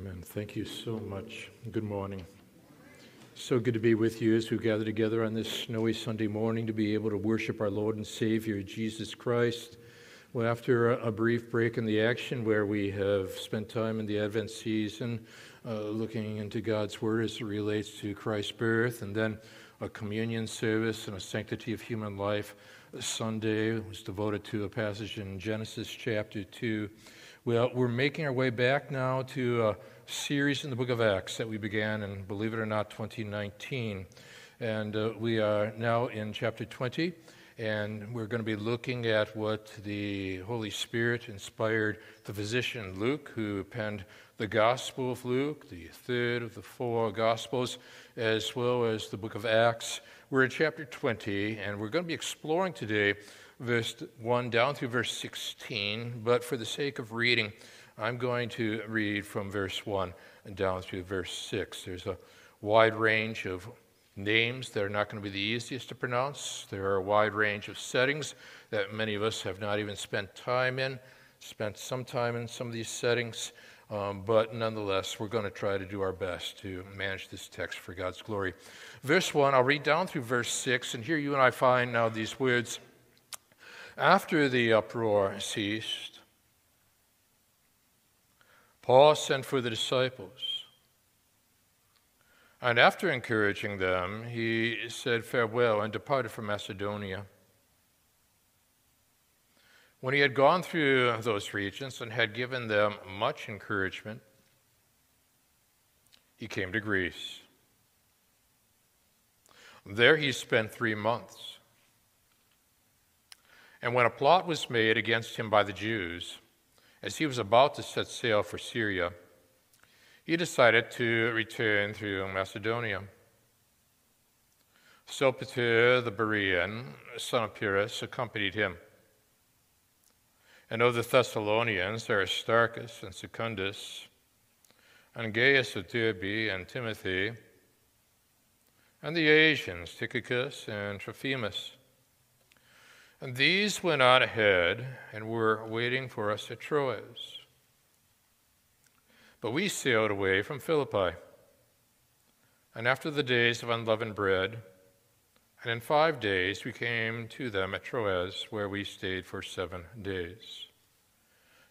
Amen. Thank you so much. Good morning. So good to be with you as we gather together on this snowy Sunday morning to be able to worship our Lord and Savior, Jesus Christ. Well, after a brief break in the action where we have spent time in the Advent season uh, looking into God's Word as it relates to Christ's birth, and then a communion service and a sanctity of human life, Sunday was devoted to a passage in Genesis chapter 2. Well, we're making our way back now to a series in the book of Acts that we began in, believe it or not, 2019. And uh, we are now in chapter 20, and we're going to be looking at what the Holy Spirit inspired the physician Luke, who penned the Gospel of Luke, the third of the four Gospels, as well as the book of Acts. We're in chapter 20, and we're going to be exploring today verse 1 down through verse 16, but for the sake of reading, I'm going to read from verse 1 and down through verse 6. There's a wide range of names that are not going to be the easiest to pronounce. There are a wide range of settings that many of us have not even spent time in, spent some time in some of these settings. Um, but nonetheless, we're going to try to do our best to manage this text for God's glory. Verse 1, I'll read down through verse 6, and here you and I find now these words after the uproar ceased, Paul sent for the disciples. And after encouraging them, he said farewell and departed from Macedonia. When he had gone through those regions and had given them much encouragement, he came to Greece. There he spent three months. And when a plot was made against him by the Jews, as he was about to set sail for Syria, he decided to return through Macedonia. So Sopater the Berean, son of Pyrrhus, accompanied him. And of the Thessalonians, Aristarchus and Secundus, and Gaius of Derbe and Timothy, and the Asians, Tychicus and Trophimus. And these went on ahead and were waiting for us at Troas. But we sailed away from Philippi. And after the days of unleavened bread, and in five days we came to them at Troas, where we stayed for seven days.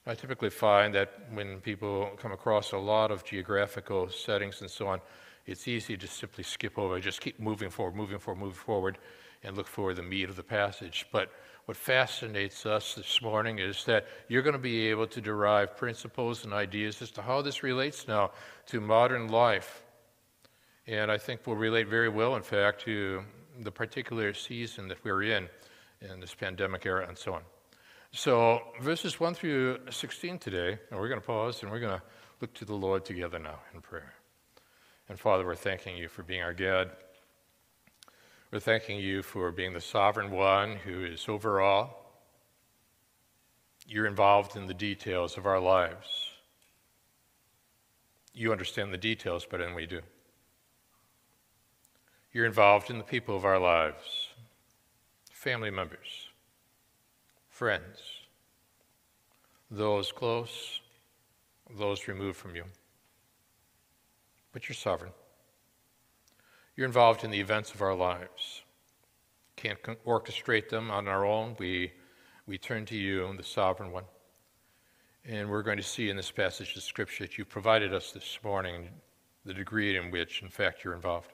I typically find that when people come across a lot of geographical settings and so on, it's easy to simply skip over, just keep moving forward, moving forward, moving forward, and look for the meat of the passage. But what fascinates us this morning is that you're going to be able to derive principles and ideas as to how this relates now to modern life. And I think will relate very well, in fact, to the particular season that we're in, in this pandemic era and so on. So, verses 1 through 16 today, and we're going to pause and we're going to look to the Lord together now in prayer. And Father, we're thanking you for being our God. We're thanking you for being the sovereign one who is over all. You're involved in the details of our lives. You understand the details better than we do. You're involved in the people of our lives, family members, friends, those close, those removed from you. But you're sovereign. You're involved in the events of our lives. Can't orchestrate them on our own. We, we turn to you, the sovereign one. And we're going to see in this passage of Scripture that you provided us this morning the degree in which, in fact, you're involved.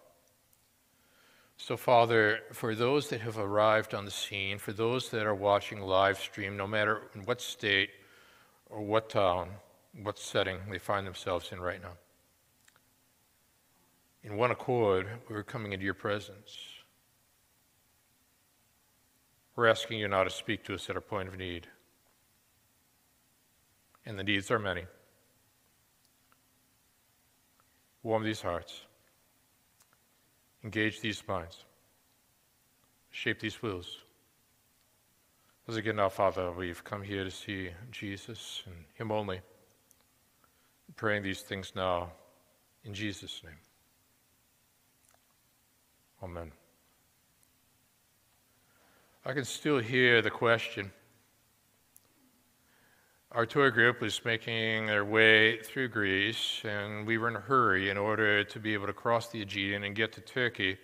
So, Father, for those that have arrived on the scene, for those that are watching live stream, no matter in what state or what town, what setting they find themselves in right now, in one accord, we're coming into your presence. We're asking you now to speak to us at our point of need. And the needs are many. Warm these hearts. Engage these minds. Shape these wills. As again now, Father, we've come here to see Jesus and Him only. praying these things now in Jesus' name. Amen. I can still hear the question our tour group was making their way through Greece, and we were in a hurry in order to be able to cross the Aegean and get to Turkey.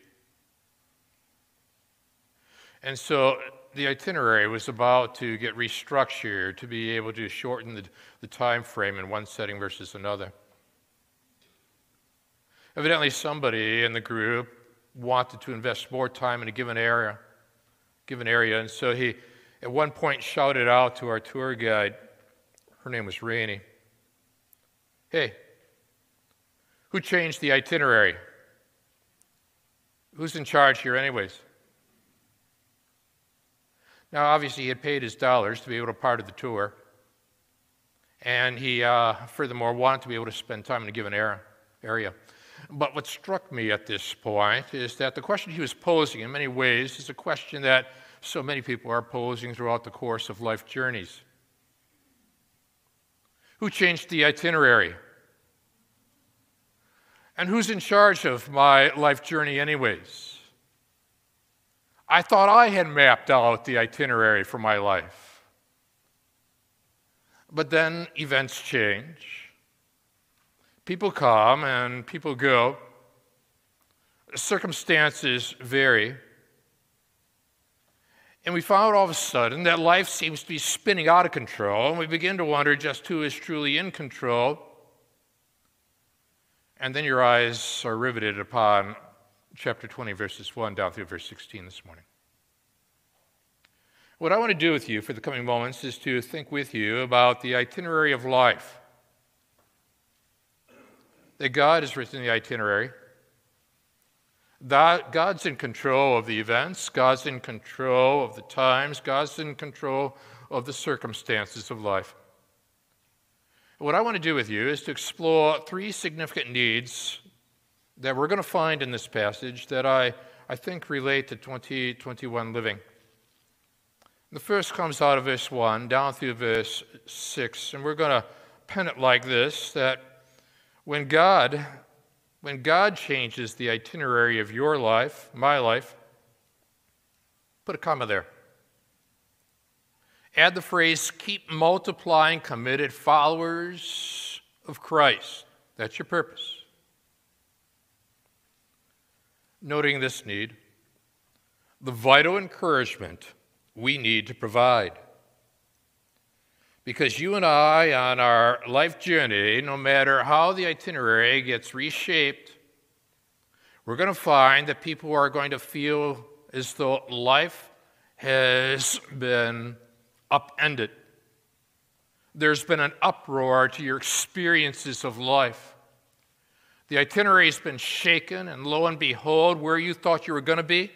And so the itinerary was about to get restructured to be able to shorten the, the time frame in one setting versus another. Evidently, somebody in the group wanted to invest more time in a given area, given area, and so he at one point shouted out to our tour guide, her name was Rainey, Hey, who changed the itinerary? Who's in charge here, anyways? Now, obviously, he had paid his dollars to be able to part of the tour. And he, uh, furthermore, wanted to be able to spend time in a given area. But what struck me at this point is that the question he was posing, in many ways, is a question that so many people are posing throughout the course of life journeys. Who changed the itinerary? And who's in charge of my life journey, anyways? I thought I had mapped out the itinerary for my life. But then events change. People come and people go. Circumstances vary. And we found all of a sudden that life seems to be spinning out of control, and we begin to wonder just who is truly in control. And then your eyes are riveted upon chapter 20, verses 1 down through verse 16 this morning. What I want to do with you for the coming moments is to think with you about the itinerary of life. That God has written the itinerary. That God's in control of the events, God's in control of the times, God's in control of the circumstances of life. What I want to do with you is to explore three significant needs that we're going to find in this passage that I, I think relate to 2021 living. The first comes out of verse 1 down through verse 6, and we're going to pen it like this that when God when God changes the itinerary of your life, my life, put a comma there. Add the phrase keep multiplying committed followers of Christ. That's your purpose. Noting this need, the vital encouragement we need to provide. Because you and I, on our life journey, no matter how the itinerary gets reshaped, we're going to find that people are going to feel as though life has been upended. There's been an uproar to your experiences of life. The itinerary has been shaken, and lo and behold, where you thought you were going to be,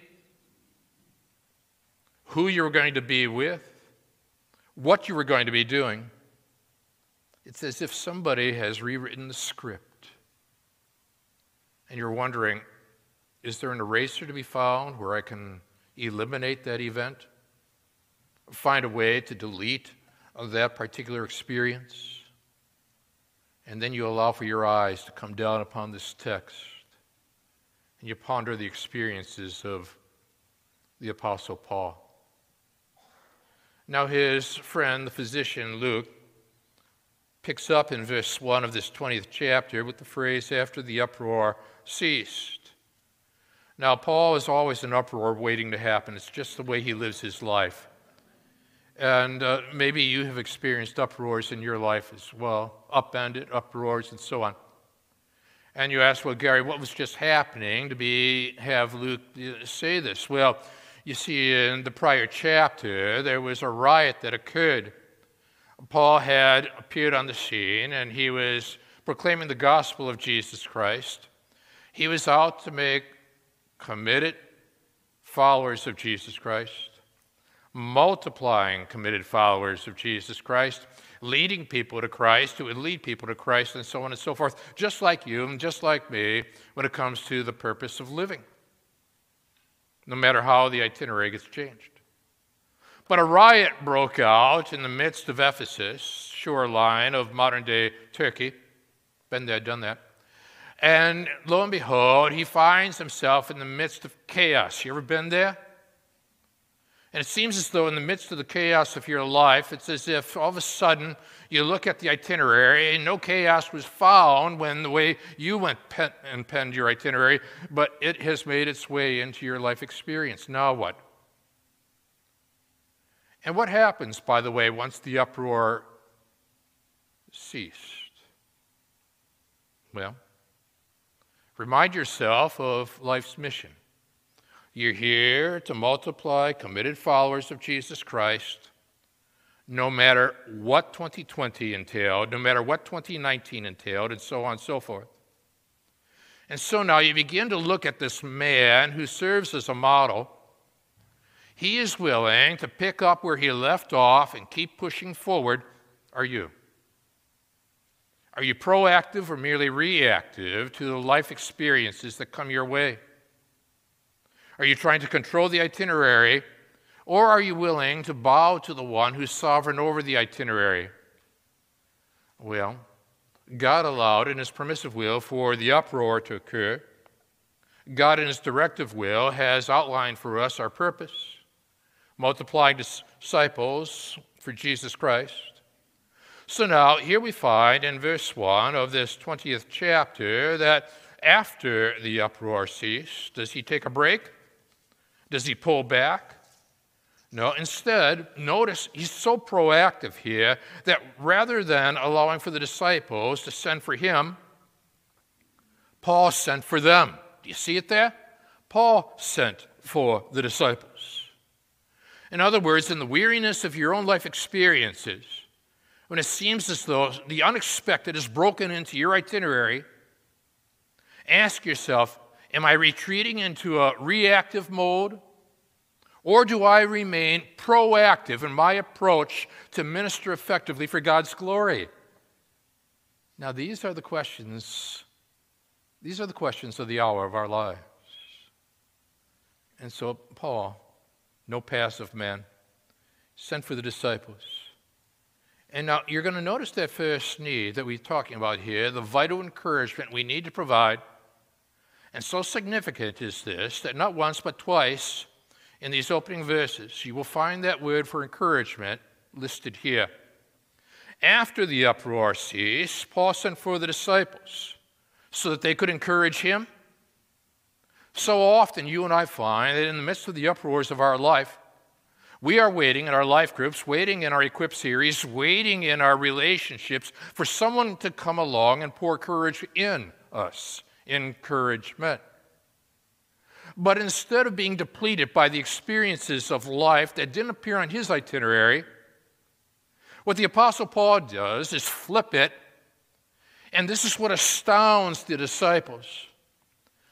who you were going to be with, what you were going to be doing. It's as if somebody has rewritten the script. And you're wondering is there an eraser to be found where I can eliminate that event? Find a way to delete that particular experience? And then you allow for your eyes to come down upon this text and you ponder the experiences of the Apostle Paul. Now, his friend, the physician Luke, picks up in verse 1 of this 20th chapter with the phrase, after the uproar ceased. Now, Paul is always an uproar waiting to happen. It's just the way he lives his life. And uh, maybe you have experienced uproars in your life as well, upended uproars and so on. And you ask, well, Gary, what was just happening to be have Luke uh, say this? Well, you see, in the prior chapter, there was a riot that occurred. Paul had appeared on the scene and he was proclaiming the gospel of Jesus Christ. He was out to make committed followers of Jesus Christ, multiplying committed followers of Jesus Christ, leading people to Christ, who would lead people to Christ, and so on and so forth, just like you and just like me when it comes to the purpose of living no matter how the itinerary gets changed. But a riot broke out in the midst of Ephesus, shoreline of modern day Turkey. Been there, done that. And lo and behold, he finds himself in the midst of chaos. You ever been there? And it seems as though, in the midst of the chaos of your life, it's as if all of a sudden you look at the itinerary no chaos was found when the way you went pen and penned your itinerary, but it has made its way into your life experience. Now what? And what happens, by the way, once the uproar ceased? Well, remind yourself of life's mission. You're here to multiply committed followers of Jesus Christ, no matter what 2020 entailed, no matter what 2019 entailed, and so on and so forth. And so now you begin to look at this man who serves as a model. He is willing to pick up where he left off and keep pushing forward. Are you? Are you proactive or merely reactive to the life experiences that come your way? Are you trying to control the itinerary, or are you willing to bow to the one who's sovereign over the itinerary? Well, God allowed in His permissive will for the uproar to occur. God, in His directive will, has outlined for us our purpose multiplying disciples for Jesus Christ. So now, here we find in verse 1 of this 20th chapter that after the uproar ceased, does he take a break? Does he pull back? No, instead, notice he's so proactive here that rather than allowing for the disciples to send for him, Paul sent for them. Do you see it there? Paul sent for the disciples. In other words, in the weariness of your own life experiences, when it seems as though the unexpected is broken into your itinerary, ask yourself Am I retreating into a reactive mode? Or do I remain proactive in my approach to minister effectively for God's glory? Now, these are the questions. These are the questions of the hour of our lives. And so, Paul, no passive man, sent for the disciples. And now you're going to notice that first need that we're talking about here the vital encouragement we need to provide and so significant is this that not once but twice in these opening verses you will find that word for encouragement listed here. After the uproar ceased, Paul sent for the disciples so that they could encourage him. So often, you and I find that in the midst of the uproars of our life, we are waiting in our life groups, waiting in our equip series, waiting in our relationships for someone to come along and pour courage in us encouragement. But instead of being depleted by the experiences of life that didn't appear on his itinerary, what the Apostle Paul does is flip it, and this is what astounds the disciples.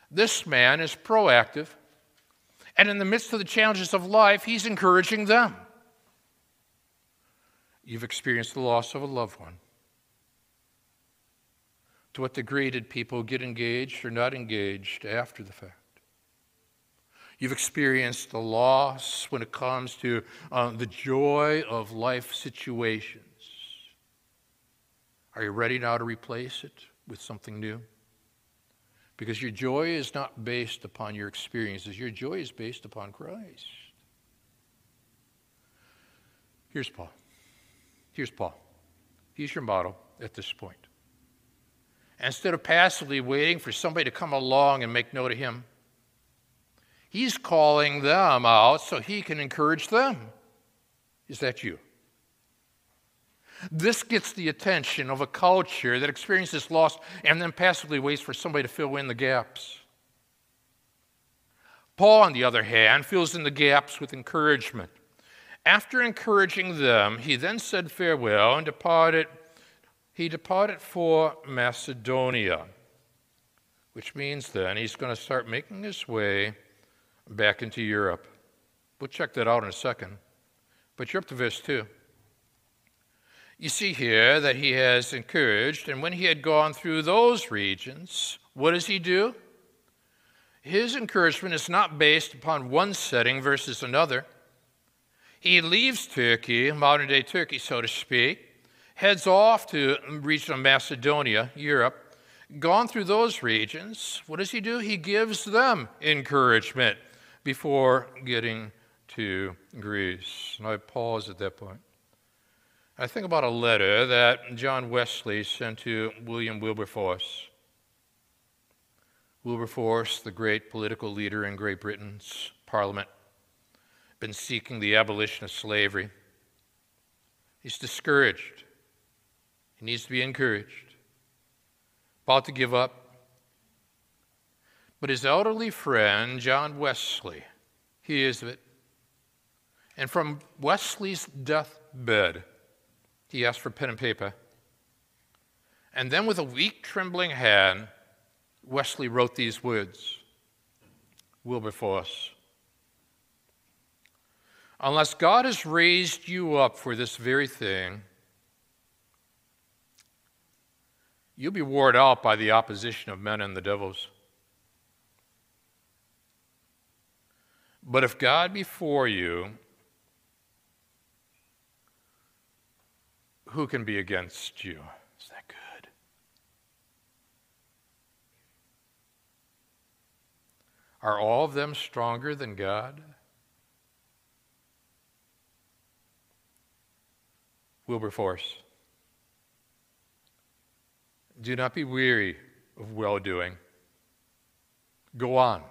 This man is proactive, and in the midst of the challenges of life, he's encouraging them. You've experienced the loss of a loved one. To what degree did people get engaged or not engaged after the fact? You've experienced the loss when it comes to uh, the joy of life situations. Are you ready now to replace it with something new? Because your joy is not based upon your experiences, your joy is based upon Christ. Here's Paul. Here's Paul. He's your model at this point. Instead of passively waiting for somebody to come along and make note of him, he's calling them out so he can encourage them. Is that you? This gets the attention of a culture that experiences loss and then passively waits for somebody to fill in the gaps. Paul, on the other hand, fills in the gaps with encouragement. After encouraging them, he then said farewell and departed he departed for Macedonia, which means then he's going to start making his way back into Europe. We'll check that out in a second. But you're up to verse 2. You see here that he has encouraged, and when he had gone through those regions, what does he do? His encouragement is not based upon one setting versus another. He leaves Turkey, modern day Turkey, so to speak, heads off to region of Macedonia, Europe. Gone through those regions, what does he do? He gives them encouragement before getting to Greece. And I pause at that point. I think about a letter that John Wesley sent to William Wilberforce. Wilberforce, the great political leader in Great Britain's parliament, been seeking the abolition of slavery. He's discouraged. He needs to be encouraged. About to give up. But his elderly friend, John Wesley, hears of it. And from Wesley's deathbed, he asked for pen and paper. And then, with a weak, trembling hand, Wesley wrote these words Wilberforce. Unless God has raised you up for this very thing, you'll be worn out by the opposition of men and the devils. But if God be for you, who can be against you? Is that good? Are all of them stronger than God? Wilberforce. Do not be weary of well doing. Go on.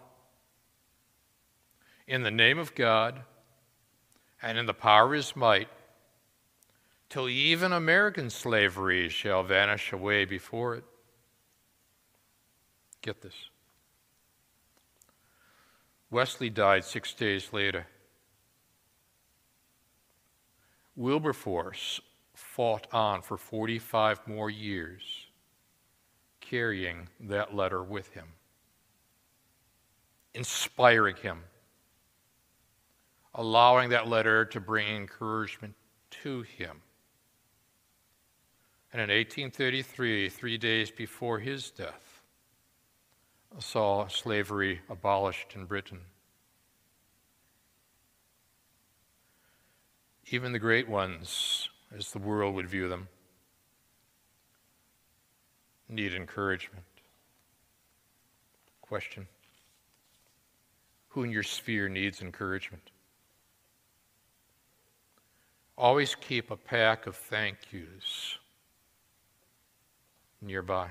In the name of God and in the power of his might, till even American slavery shall vanish away before it. Get this. Wesley died six days later. Wilberforce fought on for 45 more years, carrying that letter with him, inspiring him, allowing that letter to bring encouragement to him. And in 1833, three days before his death, saw slavery abolished in Britain. Even the great ones, as the world would view them, need encouragement. Question Who in your sphere needs encouragement? Always keep a pack of thank yous nearby.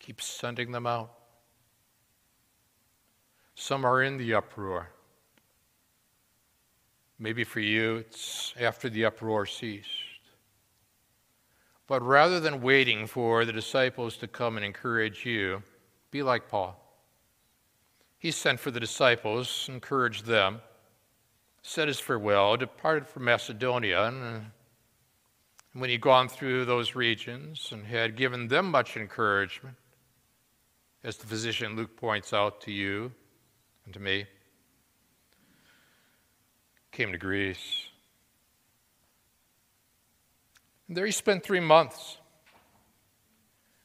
Keep sending them out. Some are in the uproar. Maybe for you, it's after the uproar ceased. But rather than waiting for the disciples to come and encourage you, be like Paul. He sent for the disciples, encouraged them, said his farewell, departed for Macedonia, and uh, when he'd gone through those regions and had given them much encouragement, as the physician Luke points out to you and to me, came to Greece. And there he spent three months.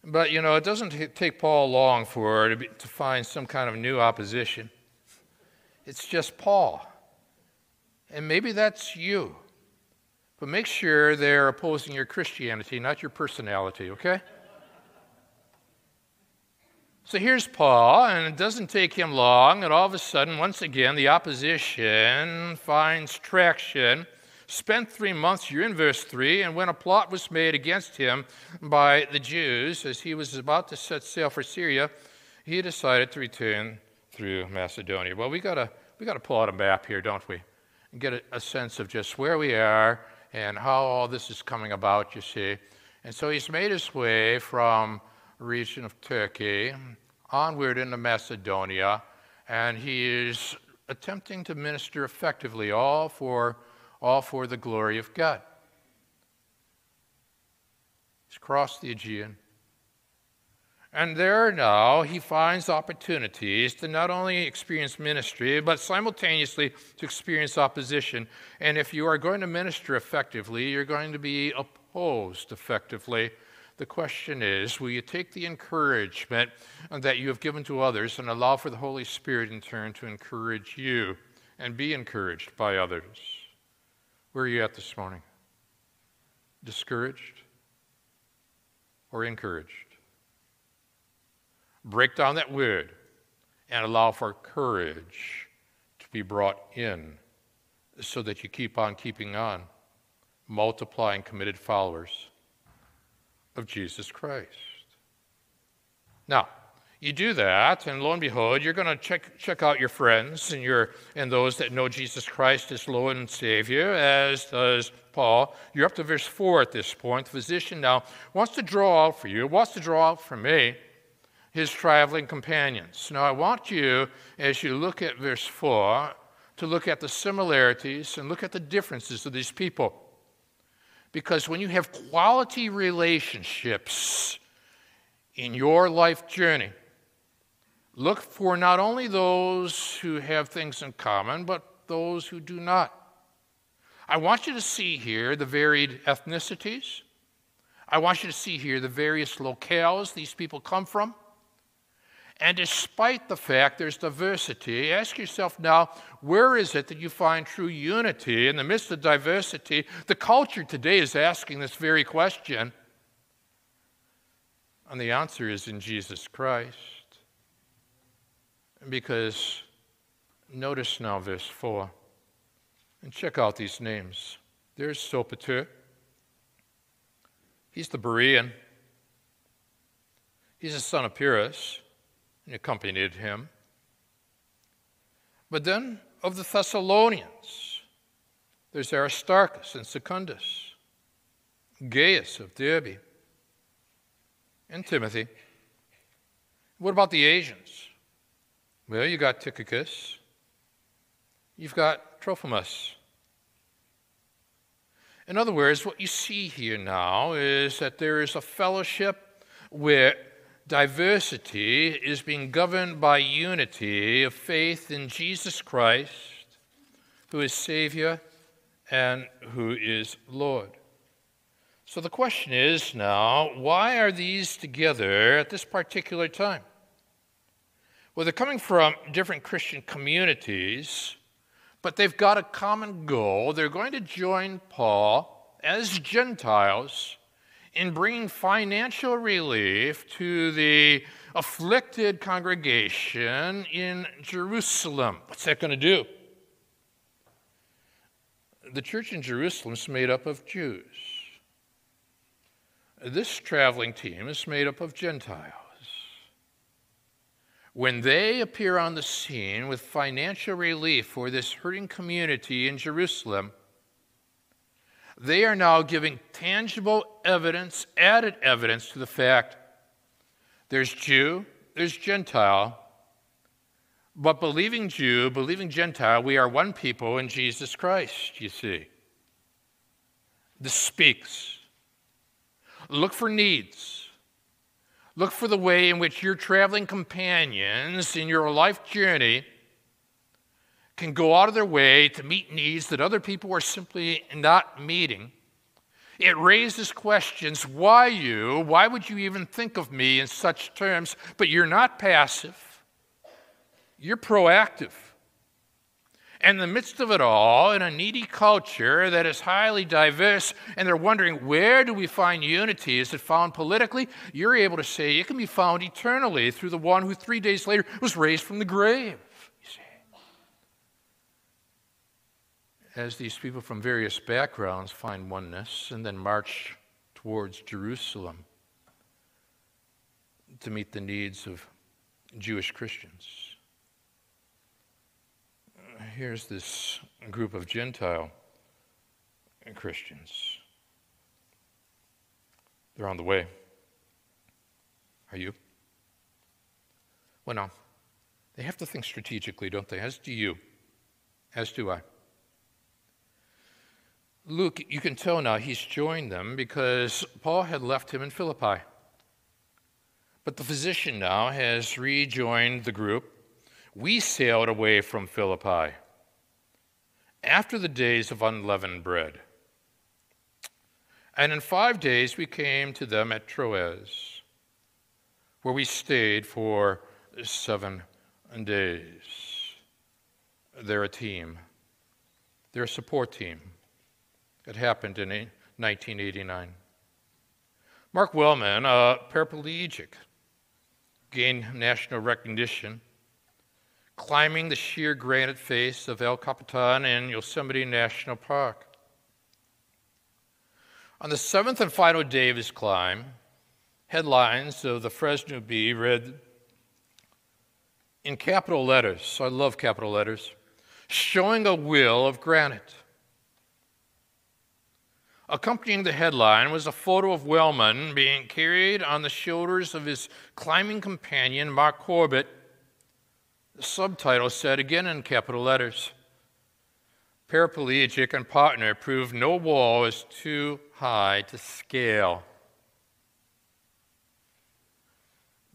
But, you know, it doesn't take Paul long for to, be, to find some kind of new opposition. It's just Paul. And maybe that's you. But make sure they're opposing your Christianity, not your personality, okay? So here's Paul, and it doesn't take him long, and all of a sudden, once again, the opposition finds traction. Spent three months, you're in verse 3, and when a plot was made against him by the Jews as he was about to set sail for Syria, he decided to return through Macedonia. Well, we gotta we gotta pull out a map here, don't we? And get a, a sense of just where we are and how all this is coming about, you see. And so he's made his way from the region of Turkey onward into Macedonia, and he is attempting to minister effectively, all for, all for the glory of God. He's crossed the Aegean. And there now he finds opportunities to not only experience ministry, but simultaneously to experience opposition. And if you are going to minister effectively, you're going to be opposed effectively. The question is will you take the encouragement that you have given to others and allow for the Holy Spirit in turn to encourage you and be encouraged by others? Where are you at this morning? Discouraged or encouraged? Break down that word and allow for courage to be brought in so that you keep on keeping on, multiplying committed followers of Jesus Christ. Now, you do that, and lo and behold, you're going to check, check out your friends and, your, and those that know Jesus Christ as Lord and Savior, as does Paul. You're up to verse 4 at this point. The physician now wants to draw out for you, wants to draw out for me his traveling companions. Now, I want you, as you look at verse 4, to look at the similarities and look at the differences of these people. Because when you have quality relationships in your life journey, Look for not only those who have things in common, but those who do not. I want you to see here the varied ethnicities. I want you to see here the various locales these people come from. And despite the fact there's diversity, ask yourself now where is it that you find true unity in the midst of diversity? The culture today is asking this very question. And the answer is in Jesus Christ. Because notice now verse 4 and check out these names. There's Sopater. He's the Berean. He's the son of Pyrrhus, accompanied him. But then of the Thessalonians, there's Aristarchus and Secundus, Gaius of Derbe, and Timothy. What about the Asians? Well, you got Tychicus, you've got Trophimus. In other words, what you see here now is that there is a fellowship where diversity is being governed by unity of faith in Jesus Christ, who is Savior and who is Lord. So the question is now why are these together at this particular time? Well, they're coming from different Christian communities, but they've got a common goal. They're going to join Paul as Gentiles in bringing financial relief to the afflicted congregation in Jerusalem. What's that going to do? The church in Jerusalem is made up of Jews. This traveling team is made up of Gentiles. When they appear on the scene with financial relief for this hurting community in Jerusalem, they are now giving tangible evidence, added evidence to the fact there's Jew, there's Gentile, but believing Jew, believing Gentile, we are one people in Jesus Christ, you see. This speaks. Look for needs. Look for the way in which your traveling companions in your life journey can go out of their way to meet needs that other people are simply not meeting. It raises questions why you? Why would you even think of me in such terms? But you're not passive, you're proactive. And in the midst of it all, in a needy culture that is highly diverse, and they're wondering where do we find unity? Is it found politically? You're able to say it can be found eternally through the one who three days later was raised from the grave. You see. As these people from various backgrounds find oneness and then march towards Jerusalem to meet the needs of Jewish Christians here's this group of Gentile Christians. They're on the way. Are you? Well, no. They have to think strategically, don't they? As do you. As do I. Luke, you can tell now he's joined them because Paul had left him in Philippi. But the physician now has rejoined the group. We sailed away from Philippi after the days of unleavened bread. And in five days we came to them at Troas, where we stayed for seven days. They're a team, they're a support team. It happened in 1989. Mark Wellman, a paraplegic, gained national recognition climbing the sheer granite face of El Capitan in Yosemite National Park. On the seventh and final day of his climb, headlines of the Fresno Bee read in capital letters, I love capital letters, showing a will of granite. Accompanying the headline was a photo of Wellman being carried on the shoulders of his climbing companion, Mark Corbett. The subtitle said again in capital letters Paraplegic and partner prove no wall is too high to scale.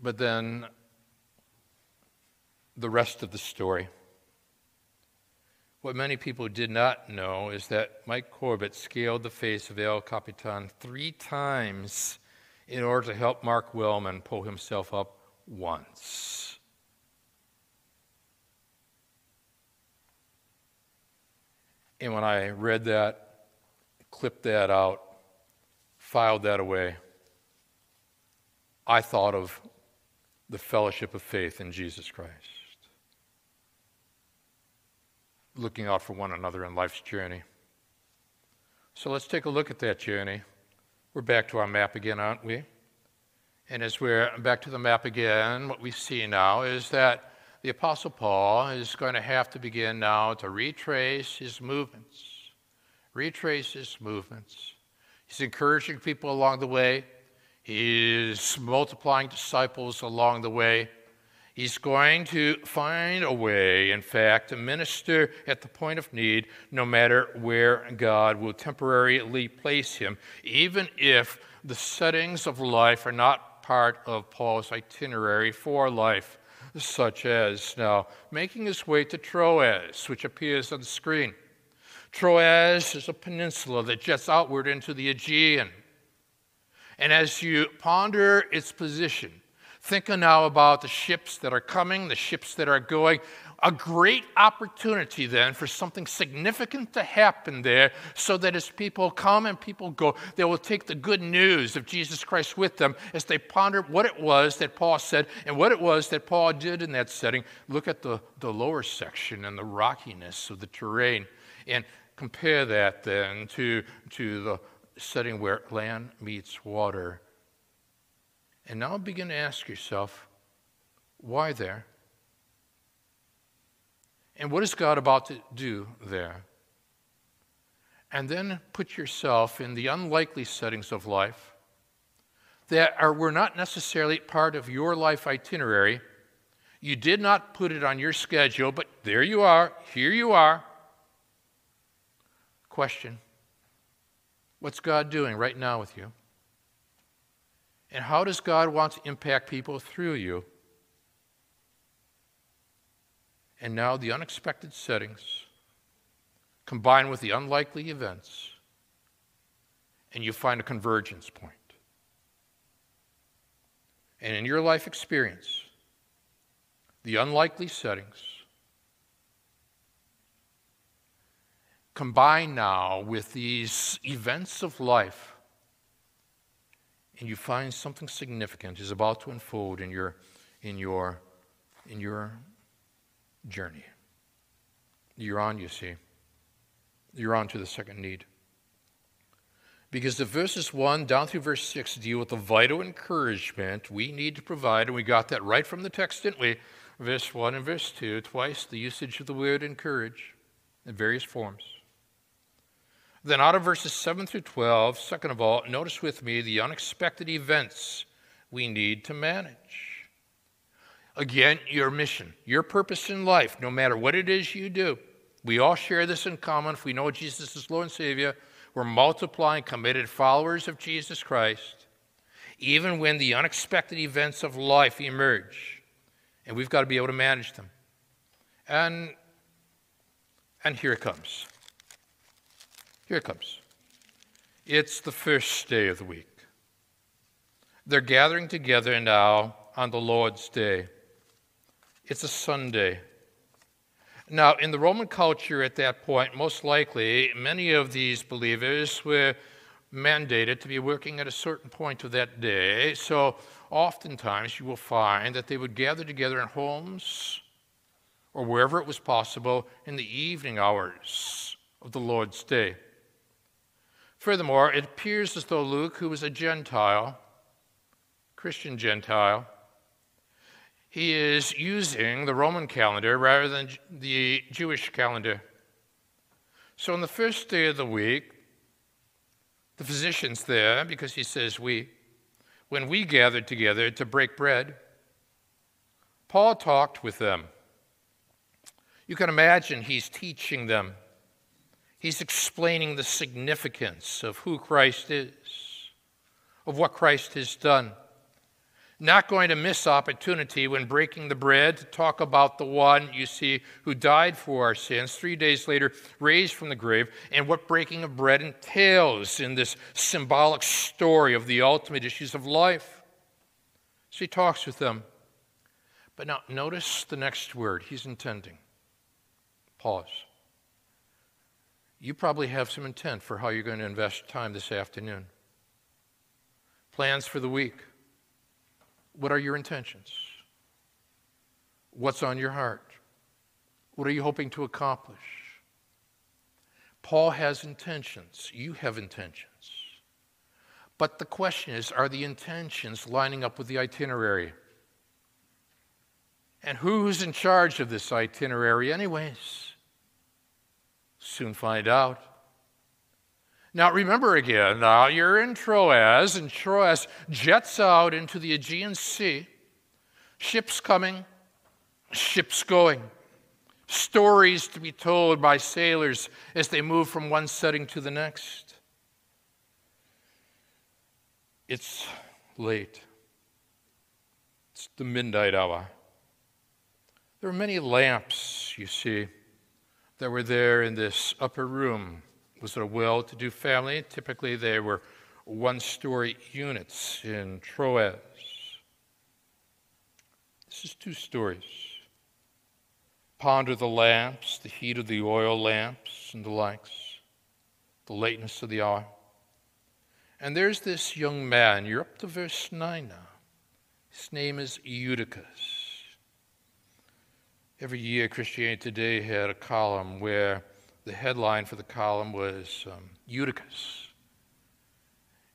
But then the rest of the story. What many people did not know is that Mike Corbett scaled the face of El Capitan three times in order to help Mark Wellman pull himself up once. And when I read that, clipped that out, filed that away, I thought of the fellowship of faith in Jesus Christ looking out for one another in life's journey. So let's take a look at that journey. We're back to our map again, aren't we? And as we're back to the map again, what we see now is that the Apostle Paul is going to have to begin now to retrace his movements. Retrace his movements. He's encouraging people along the way, he's multiplying disciples along the way. He's going to find a way, in fact, to minister at the point of need, no matter where God will temporarily place him, even if the settings of life are not part of Paul's itinerary for life, such as now making his way to Troas, which appears on the screen. Troas is a peninsula that juts outward into the Aegean. And as you ponder its position, Thinking now about the ships that are coming, the ships that are going. A great opportunity then for something significant to happen there so that as people come and people go, they will take the good news of Jesus Christ with them as they ponder what it was that Paul said and what it was that Paul did in that setting. Look at the, the lower section and the rockiness of the terrain and compare that then to, to the setting where land meets water and now begin to ask yourself, why there? And what is God about to do there? And then put yourself in the unlikely settings of life that are, were not necessarily part of your life itinerary. You did not put it on your schedule, but there you are, here you are. Question What's God doing right now with you? And how does God want to impact people through you? And now the unexpected settings combined with the unlikely events, and you find a convergence point. And in your life experience, the unlikely settings combine now with these events of life and you find something significant is about to unfold in your, in your, in your journey. You're on, you see. You're on to the second need. Because the verses 1 down through verse 6 deal with the vital encouragement we need to provide, and we got that right from the text, didn't we? Verse 1 and verse 2, twice the usage of the word encourage in various forms. Then, out of verses 7 through 12, second of all, notice with me the unexpected events we need to manage. Again, your mission, your purpose in life, no matter what it is you do. We all share this in common. If we know Jesus is Lord and Savior, we're multiplying committed followers of Jesus Christ, even when the unexpected events of life emerge. And we've got to be able to manage them. And, and here it comes. Here it comes. It's the first day of the week. They're gathering together now on the Lord's Day. It's a Sunday. Now, in the Roman culture at that point, most likely many of these believers were mandated to be working at a certain point of that day. So, oftentimes you will find that they would gather together in homes or wherever it was possible in the evening hours of the Lord's day. Furthermore, it appears as though Luke, who was a Gentile, Christian Gentile, he is using the Roman calendar rather than the Jewish calendar. So on the first day of the week, the physicians there, because he says we, when we gathered together to break bread, Paul talked with them. You can imagine he's teaching them. He's explaining the significance of who Christ is, of what Christ has done not going to miss opportunity when breaking the bread to talk about the one, you see, who died for our sins, three days later raised from the grave, and what breaking of bread entails in this symbolic story of the ultimate issues of life. So he talks with them. But now, notice the next word he's intending. Pause. You probably have some intent for how you're going to invest time this afternoon. Plans for the week what are your intentions? What's on your heart? What are you hoping to accomplish? Paul has intentions. You have intentions. But the question is are the intentions lining up with the itinerary? And who's in charge of this itinerary, anyways? Soon find out. Now remember again, now you're in Troas, and Troas jets out into the Aegean Sea. Ships coming, ships going. Stories to be told by sailors as they move from one setting to the next. It's late. It's the midnight hour. There are many lamps, you see, that were there in this upper room was a well to do family. Typically, they were one story units in Troas. This is two stories. Ponder the lamps, the heat of the oil lamps, and the likes, the lateness of the hour. And there's this young man. You're up to verse 9 now. His name is Eutychus. Every year, Christianity Today had a column where the headline for the column was um, Eutychus.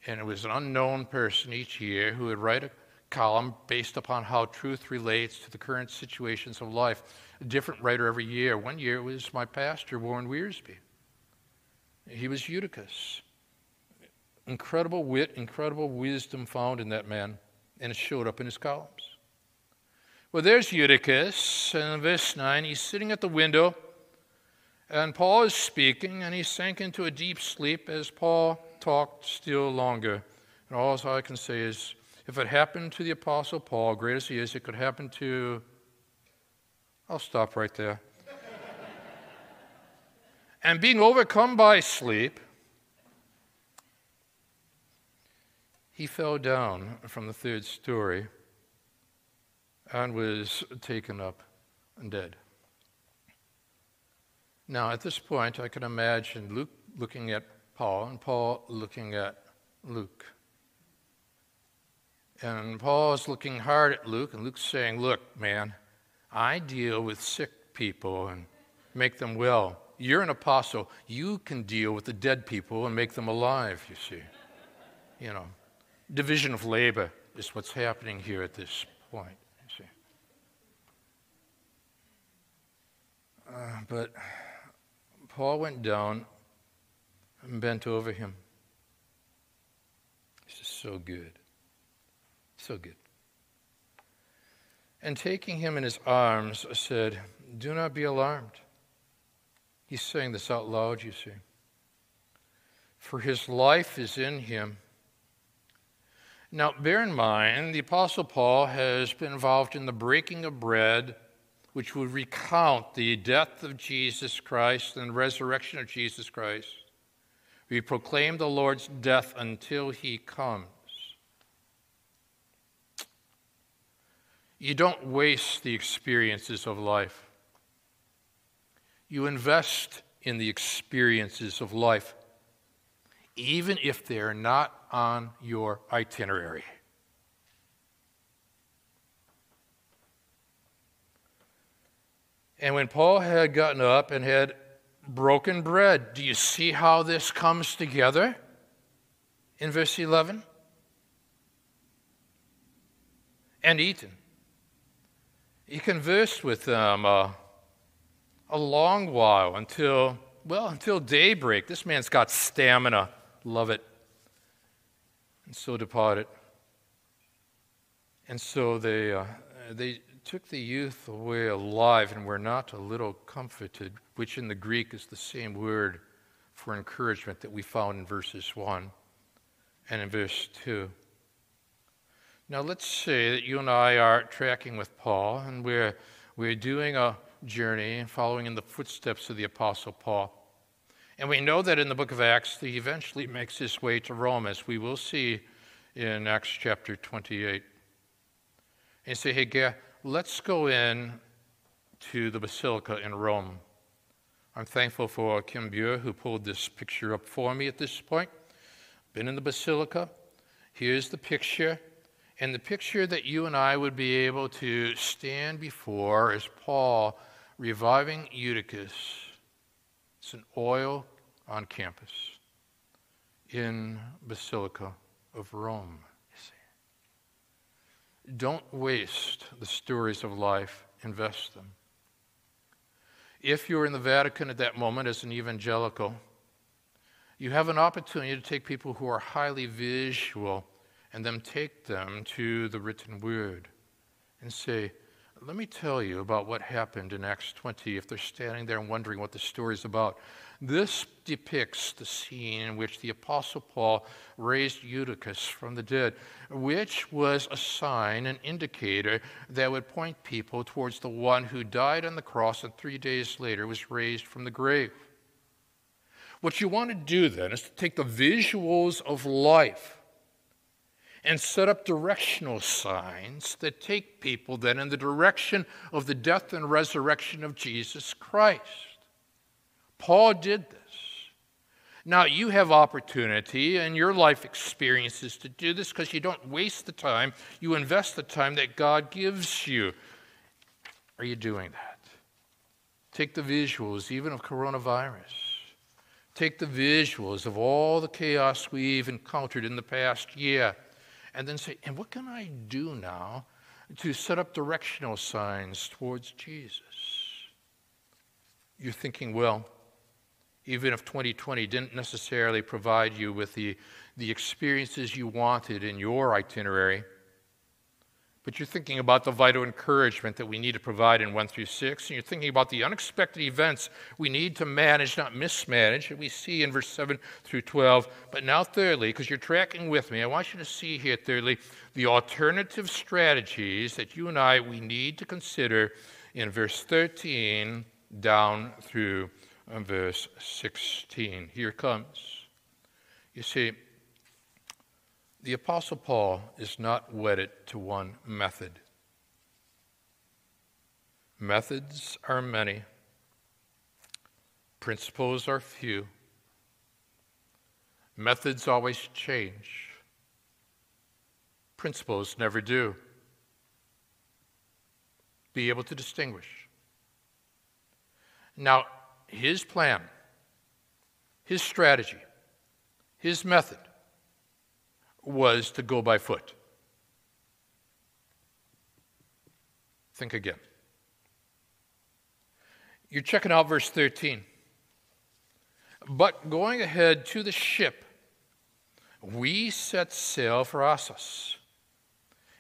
And it was an unknown person each year who would write a column based upon how truth relates to the current situations of life. A different writer every year. One year it was my pastor, Warren Wiersbe. He was Eutychus. Incredible wit, incredible wisdom found in that man, and it showed up in his columns. Well, there's Eutychus, and in verse 9, he's sitting at the window and Paul is speaking, and he sank into a deep sleep as Paul talked still longer. And all I can say is if it happened to the Apostle Paul, great as he is, it could happen to. I'll stop right there. and being overcome by sleep, he fell down from the third story and was taken up and dead. Now, at this point, I can imagine Luke looking at Paul and Paul looking at Luke. And Paul is looking hard at Luke, and Luke's saying, Look, man, I deal with sick people and make them well. You're an apostle. You can deal with the dead people and make them alive, you see. You know, division of labor is what's happening here at this point, you see. Uh, but Paul went down and bent over him. This is so good. So good. And taking him in his arms, said, Do not be alarmed. He's saying this out loud, you see. For his life is in him. Now, bear in mind, the Apostle Paul has been involved in the breaking of bread which would recount the death of Jesus Christ and resurrection of Jesus Christ. We proclaim the Lord's death until he comes. You don't waste the experiences of life. You invest in the experiences of life, even if they're not on your itinerary. And when Paul had gotten up and had broken bread, do you see how this comes together in verse 11? And eaten. He conversed with them uh, a long while until, well, until daybreak. This man's got stamina. Love it. And so departed. And so they, uh, they took the youth away alive and were not a little comforted, which in the Greek is the same word for encouragement that we found in verses 1 and in verse 2. Now, let's say that you and I are tracking with Paul and we're, we're doing a journey and following in the footsteps of the Apostle Paul. And we know that in the book of Acts, he eventually makes his way to Rome, as we will see in Acts chapter 28. And say, hey, let's go in to the Basilica in Rome. I'm thankful for Kim Buer, who pulled this picture up for me at this point. Been in the Basilica. Here's the picture. And the picture that you and I would be able to stand before is Paul reviving Eutychus. It's an oil on canvas in Basilica of Rome. Don't waste the stories of life, invest them. If you're in the Vatican at that moment as an evangelical, you have an opportunity to take people who are highly visual and then take them to the written word and say, let me tell you about what happened in Acts 20 if they're standing there and wondering what the story is about. This depicts the scene in which the Apostle Paul raised Eutychus from the dead, which was a sign, an indicator that would point people towards the one who died on the cross and three days later was raised from the grave. What you want to do then is to take the visuals of life and set up directional signs that take people then in the direction of the death and resurrection of Jesus Christ. Paul did this. Now, you have opportunity in your life experiences to do this because you don't waste the time, you invest the time that God gives you. Are you doing that? Take the visuals, even of coronavirus. Take the visuals of all the chaos we've encountered in the past year and then say, and what can I do now to set up directional signs towards Jesus? You're thinking, well, even if 2020 didn't necessarily provide you with the, the experiences you wanted in your itinerary, but you're thinking about the vital encouragement that we need to provide in 1 through 6, and you're thinking about the unexpected events we need to manage, not mismanage, that we see in verse 7 through 12. But now, thirdly, because you're tracking with me, I want you to see here, thirdly, the alternative strategies that you and I we need to consider in verse 13 down through uh, verse 16. Here comes. You see, the Apostle Paul is not wedded to one method. Methods are many, principles are few. Methods always change, principles never do. Be able to distinguish. Now, his plan, his strategy, his method was to go by foot. Think again. You're checking out verse 13. But going ahead to the ship, we set sail for Assos,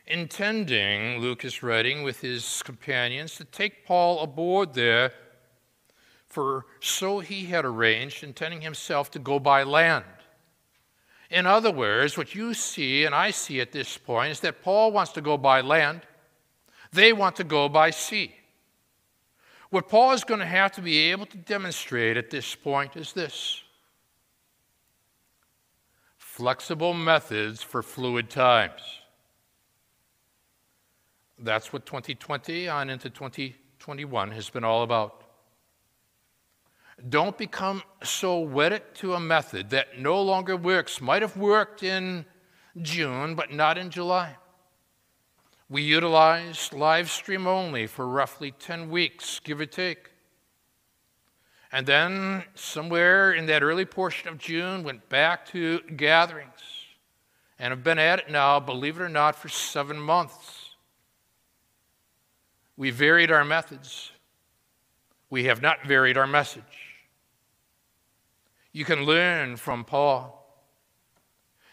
intending, Luke is writing, with his companions to take Paul aboard there, for so he had arranged, intending himself to go by land. In other words, what you see and I see at this point is that Paul wants to go by land, they want to go by sea. What Paul is going to have to be able to demonstrate at this point is this flexible methods for fluid times. That's what 2020 on into 2021 has been all about. Don't become so wedded to a method that no longer works. Might have worked in June, but not in July. We utilized live stream only for roughly 10 weeks, give or take. And then, somewhere in that early portion of June, went back to gatherings and have been at it now, believe it or not, for seven months. We varied our methods. We have not varied our message. You can learn from Paul.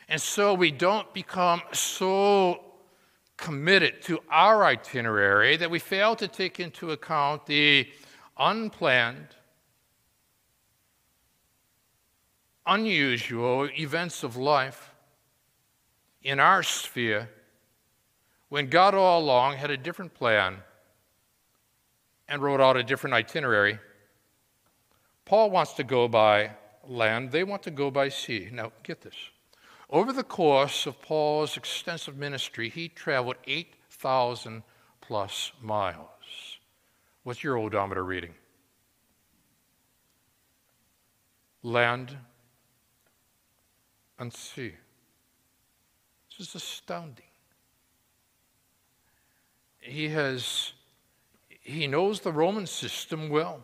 And so we don't become so committed to our itinerary that we fail to take into account the unplanned, unusual events of life in our sphere when God all along had a different plan and wrote out a different itinerary. Paul wants to go by land, they want to go by sea. Now, get this. Over the course of Paul's extensive ministry, he traveled 8,000 plus miles. What's your odometer reading? Land and sea. This is astounding. He has he knows the Roman system well,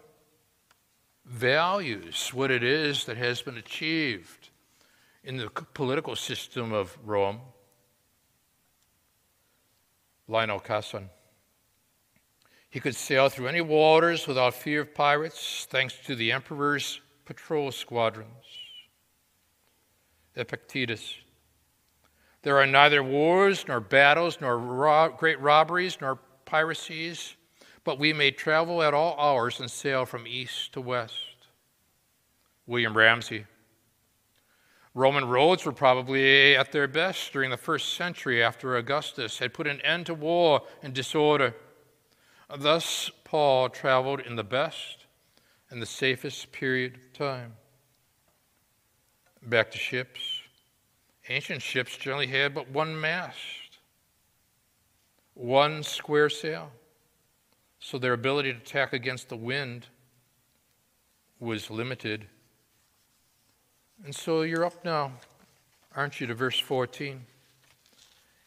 values what it is that has been achieved in the political system of Rome. Lionel Casson. He could sail through any waters without fear of pirates, thanks to the emperor's patrol squadrons. Epictetus. There are neither wars, nor battles, nor ro- great robberies, nor piracies, but we may travel at all hours and sail from east to west. William Ramsay. Roman roads were probably at their best during the first century after Augustus had put an end to war and disorder. Thus, Paul traveled in the best and the safest period of time. Back to ships. Ancient ships generally had but one mast, one square sail, so their ability to tack against the wind was limited. And so you're up now, aren't you, to verse 14.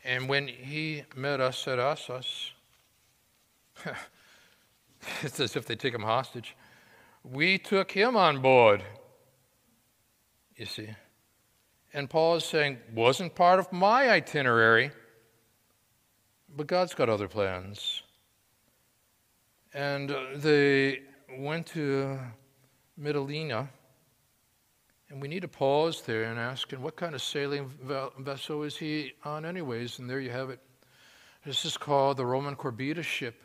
And when he met us at Assos, it's as if they take him hostage. We took him on board, you see. And Paul is saying, wasn't part of my itinerary, but God's got other plans. And uh, they went to Mytilene and we need to pause there and ask, and what kind of sailing vessel is he on, anyways? And there you have it. This is called the Roman Corbita ship.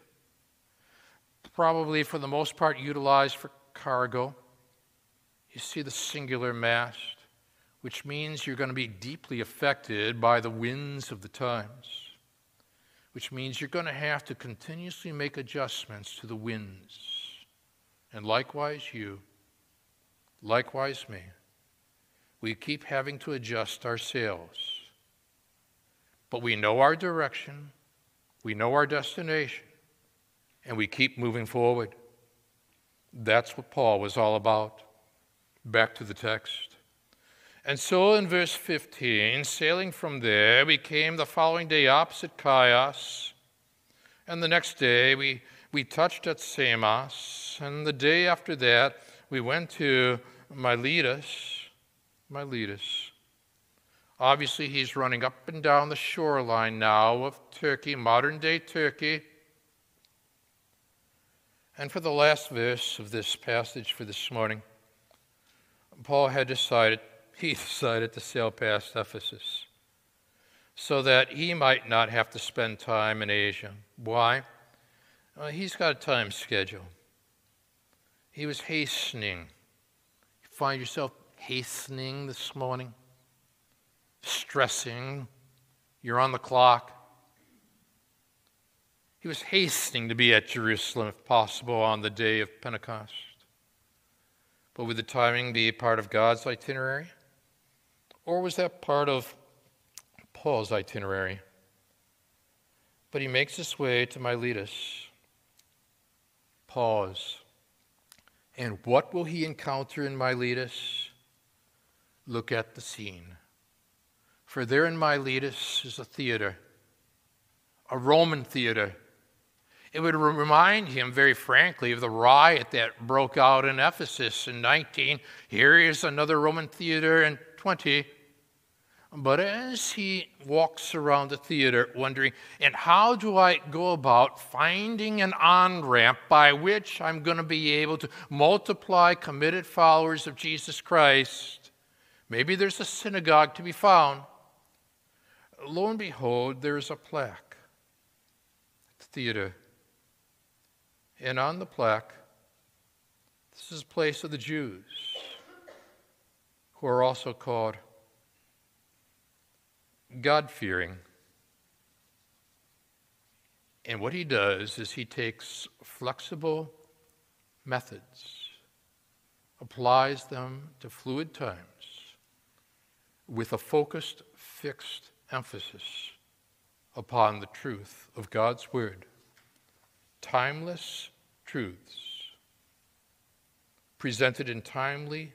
Probably for the most part utilized for cargo. You see the singular mast, which means you're going to be deeply affected by the winds of the times, which means you're going to have to continuously make adjustments to the winds. And likewise, you, likewise, me we keep having to adjust our sails. But we know our direction, we know our destination, and we keep moving forward. That's what Paul was all about. Back to the text. And so in verse 15, sailing from there, we came the following day opposite Chios. And the next day, we, we touched at Samos. And the day after that, we went to Miletus. Miletus. Obviously, he's running up and down the shoreline now of Turkey, modern day Turkey. And for the last verse of this passage for this morning, Paul had decided, he decided to sail past Ephesus so that he might not have to spend time in Asia. Why? Well, he's got a time schedule. He was hastening. You find yourself hastening this morning, stressing, you're on the clock. He was hastening to be at Jerusalem, if possible, on the day of Pentecost. But would the timing be part of God's itinerary? Or was that part of Paul's itinerary? But he makes his way to Miletus. Pause. And what will he encounter in Miletus? look at the scene. For there in Miletus is a theater, a Roman theater. It would remind him, very frankly, of the riot that broke out in Ephesus in 19. Here is another Roman theater in 20. But as he walks around the theater wondering, and how do I go about finding an on ramp by which I'm going to be able to multiply committed followers of Jesus Christ? Maybe there's a synagogue to be found. Lo and behold, there's a plaque at the theater. And on the plaque, this is a place of the Jews, who are also called God fearing. And what he does is he takes flexible methods, applies them to fluid times with a focused, fixed emphasis upon the truth of God's Word. Timeless truths presented in timely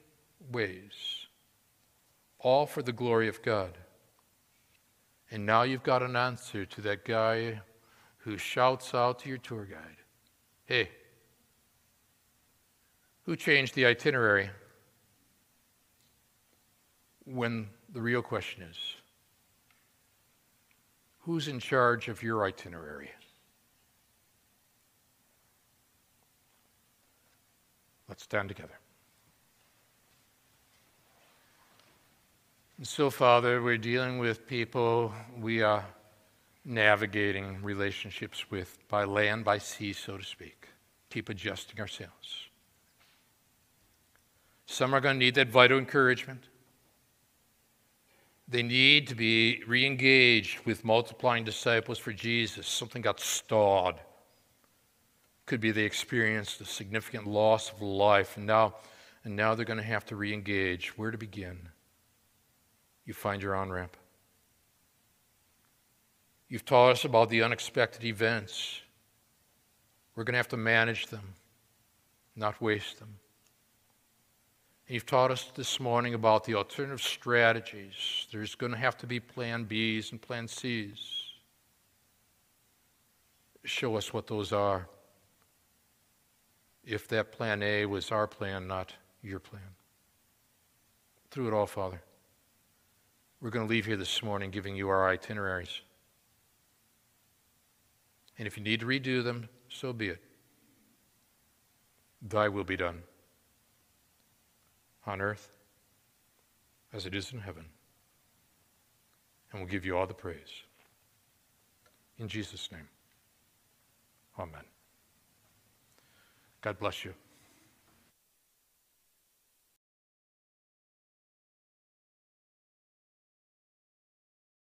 ways, all for the glory of God. And now you've got an answer to that guy who shouts out to your tour guide Hey, who changed the itinerary? When the real question is who's in charge of your itinerary? Let's stand together. And so, Father, we're dealing with people we are navigating relationships with by land, by sea, so to speak. Keep adjusting ourselves. Some are going to need that vital encouragement. They need to be re engaged with multiplying disciples for Jesus. Something got stalled. Could be they experienced a significant loss of life, and now, and now they're going to have to re engage. Where to begin? You find your on ramp. You've taught us about the unexpected events. We're going to have to manage them, not waste them. And you've taught us this morning about the alternative strategies. There's going to have to be plan Bs and plan Cs. Show us what those are. If that plan A was our plan, not your plan. Through it all, Father. We're going to leave here this morning giving you our itineraries. And if you need to redo them, so be it. Thy will be done on earth as it is in heaven. And we'll give you all the praise. In Jesus' name, amen. God bless you.